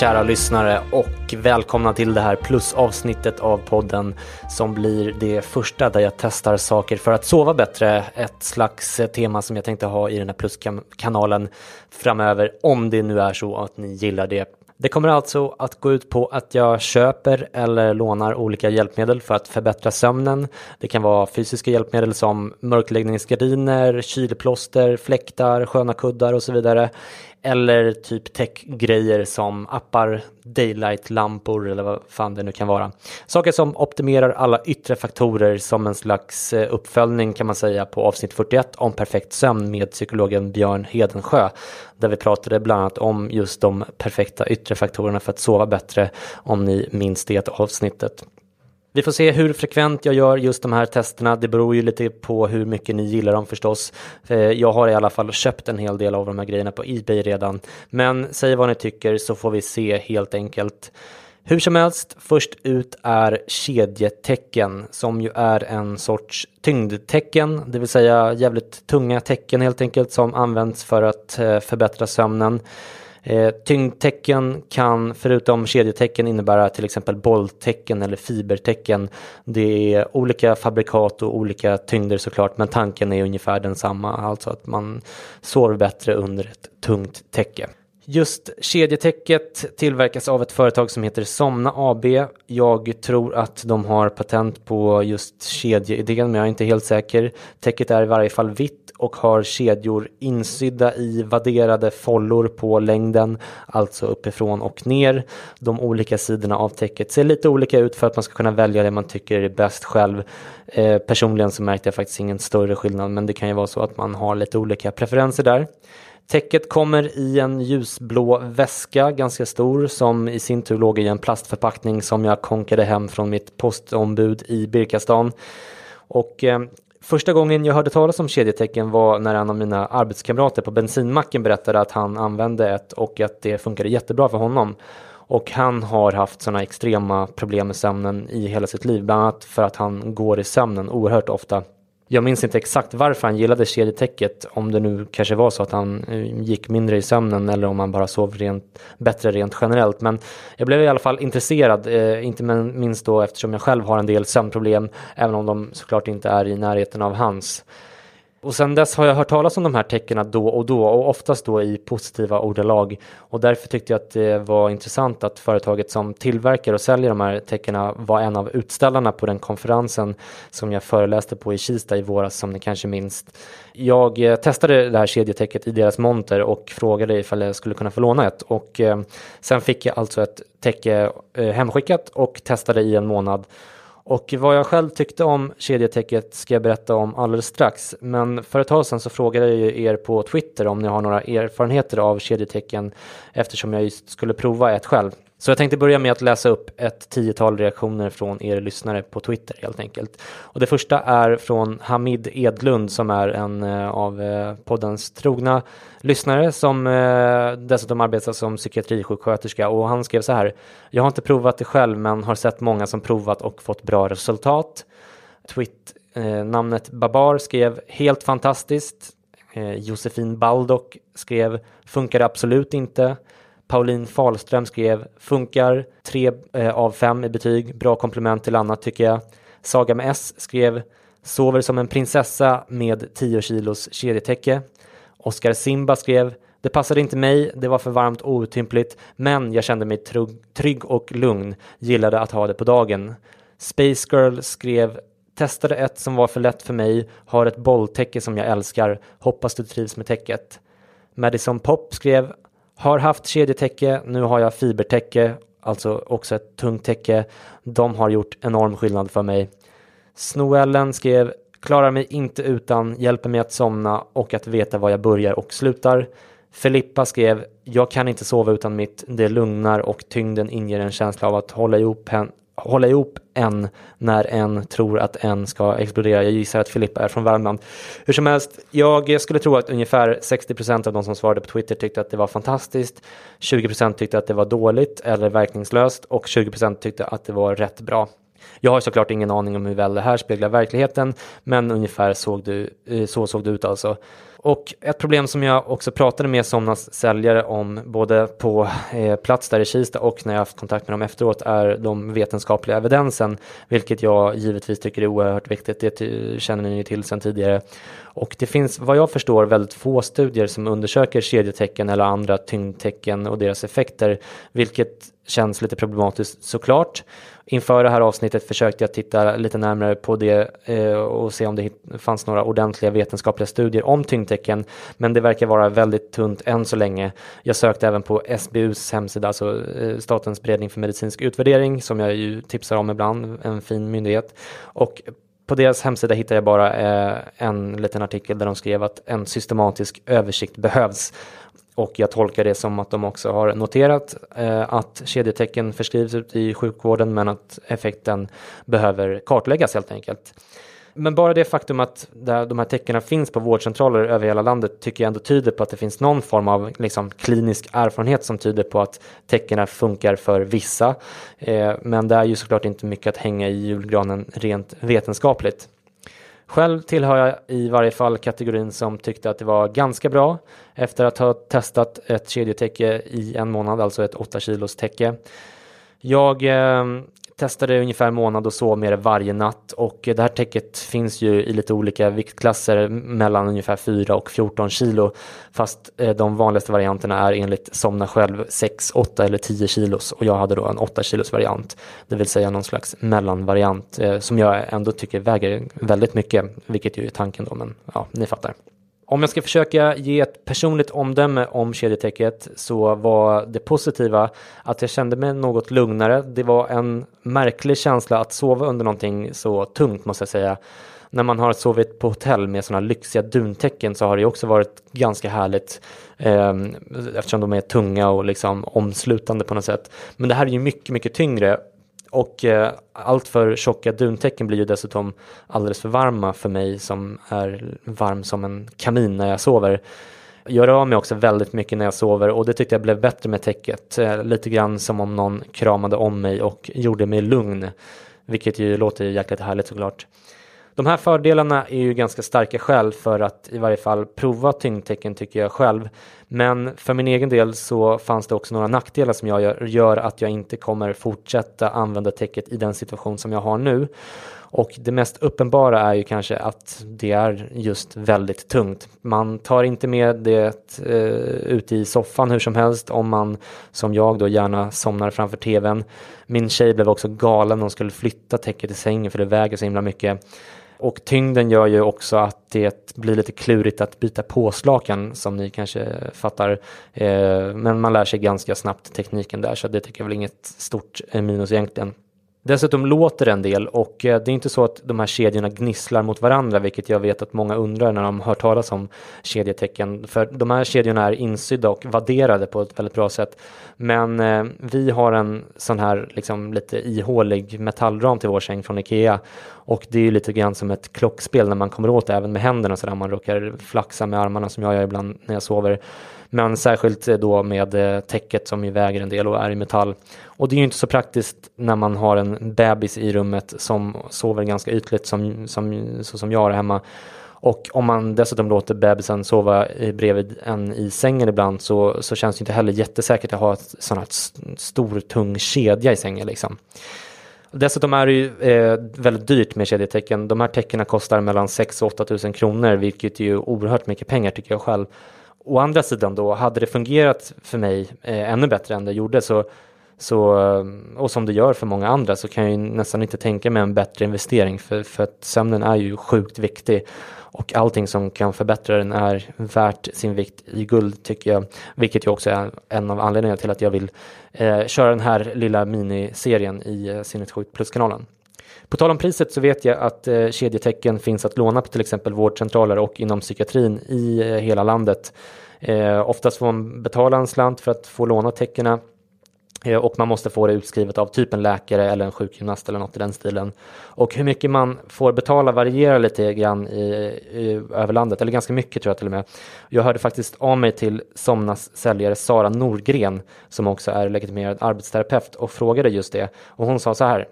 Kära lyssnare och välkomna till det här plusavsnittet av podden som blir det första där jag testar saker för att sova bättre. Ett slags tema som jag tänkte ha i den här pluskanalen framöver om det nu är så att ni gillar det. Det kommer alltså att gå ut på att jag köper eller lånar olika hjälpmedel för att förbättra sömnen. Det kan vara fysiska hjälpmedel som mörkläggningsgardiner, kylplåster, fläktar, sköna kuddar och så vidare. Eller typ techgrejer som appar, daylight-lampor eller vad fan det nu kan vara. Saker som optimerar alla yttre faktorer som en slags eh, uppföljning kan man säga på avsnitt 41 om perfekt sömn med psykologen Björn Hedensjö. Där vi pratade bland annat om just de perfekta yttre faktorerna för att sova bättre om ni minns det avsnittet. Vi får se hur frekvent jag gör just de här testerna. Det beror ju lite på hur mycket ni gillar dem förstås. Eh, jag har i alla fall köpt en hel del av de här grejerna på Ebay redan. Men säg vad ni tycker så får vi se helt enkelt. Hur som helst, först ut är kedjetecken som ju är en sorts tyngdtecken, det vill säga jävligt tunga tecken helt enkelt som används för att eh, förbättra sömnen. Eh, tyngdtecken kan förutom kedjetecken innebära till exempel bolltecken eller fibertecken. Det är olika fabrikat och olika tyngder såklart men tanken är ungefär densamma, alltså att man sover bättre under ett tungt täcke. Just kedjetäcket tillverkas av ett företag som heter Somna AB. Jag tror att de har patent på just kedjeidén, men jag är inte helt säker. Täcket är i varje fall vitt och har kedjor insydda i vadderade follor på längden, alltså uppifrån och ner. De olika sidorna av täcket ser lite olika ut för att man ska kunna välja det man tycker är bäst själv. Eh, personligen så märkte jag faktiskt ingen större skillnad, men det kan ju vara så att man har lite olika preferenser där. Täcket kommer i en ljusblå väska, ganska stor, som i sin tur låg i en plastförpackning som jag konkade hem från mitt postombud i Birkastan. Och eh, Första gången jag hörde talas om kedjetecken var när en av mina arbetskamrater på bensinmacken berättade att han använde ett och att det funkade jättebra för honom. Och han har haft sådana extrema problem med sömnen i hela sitt liv, bland annat för att han går i sömnen oerhört ofta. Jag minns inte exakt varför han gillade kedjetäcket, om det nu kanske var så att han eh, gick mindre i sömnen eller om han bara sov rent, bättre rent generellt. Men jag blev i alla fall intresserad, eh, inte minst då eftersom jag själv har en del sömnproblem, även om de såklart inte är i närheten av hans. Och sen dess har jag hört talas om de här tecknen då och då och oftast då i positiva ordalag. Och därför tyckte jag att det var intressant att företaget som tillverkar och säljer de här tecknen var en av utställarna på den konferensen som jag föreläste på i Kista i våras som ni kanske minns. Jag eh, testade det här kedjetäcket i deras monter och frågade ifall jag skulle kunna få låna ett och eh, sen fick jag alltså ett täcke eh, hemskickat och testade i en månad och vad jag själv tyckte om kedjetäcket ska jag berätta om alldeles strax. Men för ett tag sedan så frågade jag er på Twitter om ni har några erfarenheter av kedjetecken eftersom jag just skulle prova ett själv. Så jag tänkte börja med att läsa upp ett tiotal reaktioner från er lyssnare på Twitter helt enkelt. Och det första är från Hamid Edlund som är en eh, av eh, poddens trogna lyssnare som eh, dessutom arbetar som psykiatrisjuksköterska och han skrev så här. Jag har inte provat det själv men har sett många som provat och fått bra resultat. Tweet-namnet Babar skrev helt fantastiskt. Eh, Josefin Baldock skrev funkar absolut inte. Pauline Falström skrev funkar, 3 eh, av 5 i betyg, bra komplement till annat tycker jag. Saga med S skrev sover som en prinsessa med 10 kilos kedjetäcke. Oskar Simba skrev det passade inte mig, det var för varmt och otympligt, men jag kände mig trygg och lugn, gillade att ha det på dagen. Space Girl skrev Testade ett som var för lätt för mig, har ett bolltäcke som jag älskar, hoppas du trivs med täcket. Madison Pop skrev har haft kedjetäcke, nu har jag fibertäcke, alltså också ett tungt täcke. De har gjort enorm skillnad för mig. Snoellen skrev Klarar mig inte utan, hjälper mig att somna och att veta var jag börjar och slutar. Filippa skrev Jag kan inte sova utan mitt, det lugnar och tyngden inger en känsla av att hålla ihop, hålla ihop en när en tror att en ska explodera. Jag gissar att Filippa är från Värmland. Hur som helst, jag skulle tro att ungefär 60% av de som svarade på Twitter tyckte att det var fantastiskt. 20% tyckte att det var dåligt eller verkningslöst och 20% tyckte att det var rätt bra. Jag har såklart ingen aning om hur väl det här speglar verkligheten, men ungefär såg du, eh, så såg det ut alltså. Och ett problem som jag också pratade med Somnas säljare om både på eh, plats där i Kista och när jag haft kontakt med dem efteråt är de vetenskapliga evidensen, vilket jag givetvis tycker är oerhört viktigt. Det känner ni ju till sedan tidigare. Och det finns vad jag förstår väldigt få studier som undersöker kedjetecken eller andra tyngdtecken och deras effekter, vilket känns lite problematiskt såklart. Inför det här avsnittet försökte jag titta lite närmare på det eh, och se om det fanns några ordentliga vetenskapliga studier om tyngdtecken, men det verkar vara väldigt tunt än så länge. Jag sökte även på SBUs hemsida, alltså eh, Statens beredning för medicinsk utvärdering, som jag ju tipsar om ibland, en fin myndighet. Och på deras hemsida hittade jag bara eh, en liten artikel där de skrev att en systematisk översikt behövs och jag tolkar det som att de också har noterat eh, att kedjetecken förskrivs ut i sjukvården men att effekten behöver kartläggas helt enkelt. Men bara det faktum att de här tecknen finns på vårdcentraler över hela landet tycker jag ändå tyder på att det finns någon form av liksom, klinisk erfarenhet som tyder på att tecknen funkar för vissa. Eh, men det är ju såklart inte mycket att hänga i julgranen rent vetenskapligt. Själv tillhör jag i varje fall kategorin som tyckte att det var ganska bra efter att ha testat ett kedjetäcke i en månad, alltså ett 8 kilos täcke. Jag eh, testade ungefär en månad och sov med det varje natt. Och det här täcket finns ju i lite olika viktklasser mellan ungefär 4 och 14 kilo. Fast eh, de vanligaste varianterna är enligt Somna själv 6, 8 eller 10 kilos. Och jag hade då en 8 kilos variant. Det vill säga någon slags mellanvariant eh, som jag ändå tycker väger väldigt mycket. Vilket ju är tanken då men ja, ni fattar. Om jag ska försöka ge ett personligt omdöme om kedjetäcket så var det positiva att jag kände mig något lugnare. Det var en märklig känsla att sova under någonting så tungt måste jag säga. När man har sovit på hotell med sådana lyxiga duntäcken så har det också varit ganska härligt eh, eftersom de är tunga och liksom omslutande på något sätt. Men det här är ju mycket, mycket tyngre och eh, allt för tjocka duntäcken blir ju dessutom alldeles för varma för mig som är varm som en kamin när jag sover. Jag rör mig också väldigt mycket när jag sover och det tyckte jag blev bättre med täcket. Eh, lite grann som om någon kramade om mig och gjorde mig lugn. Vilket ju låter jäkligt härligt såklart. De här fördelarna är ju ganska starka skäl för att i varje fall prova tyngdtecken tycker jag själv. Men för min egen del så fanns det också några nackdelar som jag gör, att jag inte kommer fortsätta använda täcket i den situation som jag har nu. Och det mest uppenbara är ju kanske att det är just väldigt tungt. Man tar inte med det eh, ute i soffan hur som helst om man som jag då gärna somnar framför tvn. Min tjej blev också galen när hon skulle flytta täcket i sängen för det väger så himla mycket. Och tyngden gör ju också att det blir lite klurigt att byta påslakan som ni kanske fattar. Eh, men man lär sig ganska snabbt tekniken där så det tycker jag väl inget stort eh, minus egentligen. Dessutom låter det en del och eh, det är inte så att de här kedjorna gnisslar mot varandra, vilket jag vet att många undrar när de hör talas om kedjetecken. För de här kedjorna är insydda och vadderade på ett väldigt bra sätt. Men eh, vi har en sån här liksom lite ihålig metallram till vår säng från Ikea och det är ju lite grann som ett klockspel när man kommer åt det även med händerna så där man råkar flaxa med armarna som jag gör ibland när jag sover. Men särskilt eh, då med eh, täcket som ju väger en del och är i metall. Och det är ju inte så praktiskt när man har en bebis i rummet som sover ganska ytligt som, som, så som jag har hemma. Och om man dessutom låter bebisen sova bredvid en i sängen ibland så, så känns det inte heller jättesäkert att ha ett sån här stor tung kedja i sängen liksom. Dessutom är det ju eh, väldigt dyrt med kedjetecken. De här täckena kostar mellan 6 och 8 000 kronor, vilket är ju oerhört mycket pengar tycker jag själv. Å andra sidan då, hade det fungerat för mig eh, ännu bättre än det gjorde så, så, eh, och som det gör för många andra så kan jag ju nästan inte tänka mig en bättre investering för, för att sömnen är ju sjukt viktig och allting som kan förbättra den är värt sin vikt i guld tycker jag. Vilket ju också är en av anledningarna till att jag vill eh, köra den här lilla miniserien i eh, Sinnessjukt Plus-kanalen. På tal om priset så vet jag att eh, kedjetecken finns att låna på till exempel vårdcentraler och inom psykiatrin i eh, hela landet. Eh, oftast får man betala en slant för att få låna täckena Eh, och man måste få det utskrivet av typ en läkare eller en sjukgymnast eller något i den stilen. Och hur mycket man får betala varierar lite grann i, i, över landet, eller ganska mycket tror jag till och med. Jag hörde faktiskt av mig till Somnas säljare Sara Norgren som också är legitimerad arbetsterapeut och frågade just det. Och hon sa så här.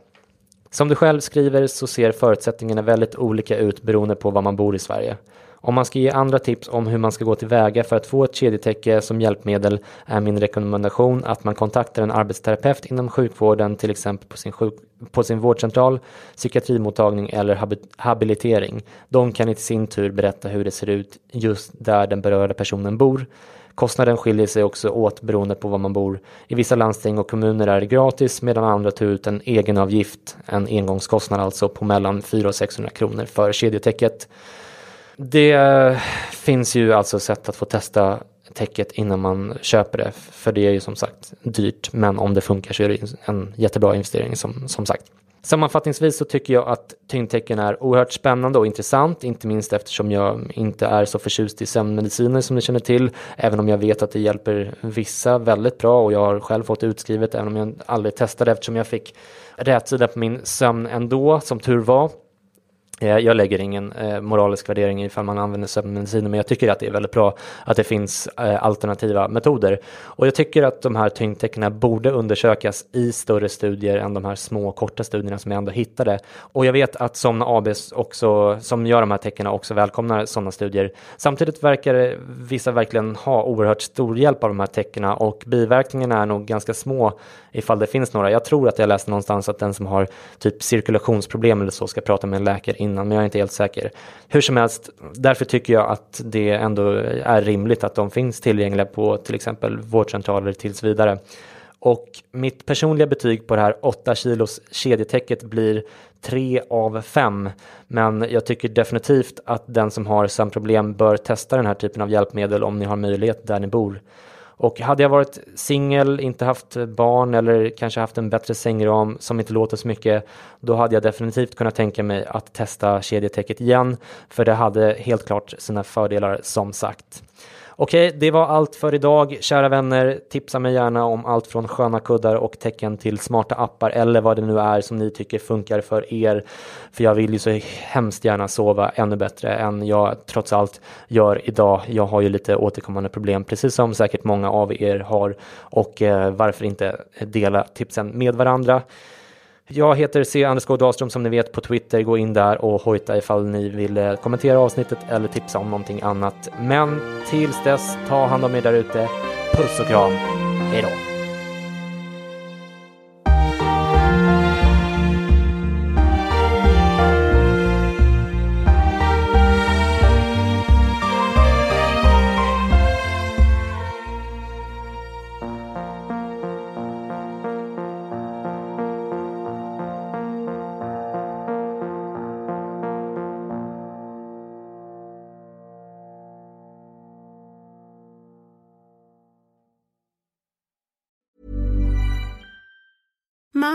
Som du själv skriver så ser förutsättningarna väldigt olika ut beroende på var man bor i Sverige. Om man ska ge andra tips om hur man ska gå tillväga för att få ett kedjetäcke som hjälpmedel är min rekommendation att man kontaktar en arbetsterapeut inom sjukvården, till exempel på sin, sjuk på sin vårdcentral, psykiatrimottagning eller hab habilitering. De kan i sin tur berätta hur det ser ut just där den berörda personen bor. Kostnaden skiljer sig också åt beroende på var man bor. I vissa landsting och kommuner är det gratis medan andra tar ut en egenavgift, en engångskostnad alltså på mellan 400 och 600 kronor för kedjetäcket. Det finns ju alltså sätt att få testa täcket innan man köper det. För det är ju som sagt dyrt. Men om det funkar så är det en jättebra investering som, som sagt. Sammanfattningsvis så tycker jag att tyngdtecken är oerhört spännande och intressant, inte minst eftersom jag inte är så förtjust i sömnmediciner som ni känner till, även om jag vet att det hjälper vissa väldigt bra och jag har själv fått det utskrivet, även om jag aldrig testade eftersom jag fick rätsida på min sömn ändå, som tur var. Eh, jag lägger ingen eh, moralisk värdering ifall man använder sömnmediciner men jag tycker att det är väldigt bra att det finns eh, alternativa metoder. Och jag tycker att de här tyngdtecknen borde undersökas i större studier än de här små korta studierna som jag ändå hittade. Och jag vet att Somna AB också, som gör de här tecknen också välkomnar sådana studier. Samtidigt verkar vissa verkligen ha oerhört stor hjälp av de här tecknen och biverkningarna är nog ganska små ifall det finns några. Jag tror att jag läste någonstans att den som har typ cirkulationsproblem eller så ska prata med en läkare innan, men jag är inte helt säker. Hur som helst, därför tycker jag att det ändå är rimligt att de finns tillgängliga på till exempel vårdcentraler tills vidare. Och mitt personliga betyg på det här 8 kilos kedjetäcket blir 3 av 5. Men jag tycker definitivt att den som har sömnproblem bör testa den här typen av hjälpmedel om ni har möjlighet där ni bor. Och hade jag varit singel, inte haft barn eller kanske haft en bättre sängram som inte låter så mycket, då hade jag definitivt kunnat tänka mig att testa kedjetäcket igen, för det hade helt klart sina fördelar som sagt. Okej, det var allt för idag. Kära vänner, tipsa mig gärna om allt från sköna kuddar och tecken till smarta appar eller vad det nu är som ni tycker funkar för er. För jag vill ju så hemskt gärna sova ännu bättre än jag trots allt gör idag. Jag har ju lite återkommande problem, precis som säkert många av er har. Och eh, varför inte dela tipsen med varandra? Jag heter C. Andersgård Dahlström som ni vet på Twitter. Gå in där och hojta ifall ni vill eh, kommentera avsnittet eller tipsa om någonting annat. Men tills dess, ta hand om er där ute. Puss och kram. Hej då!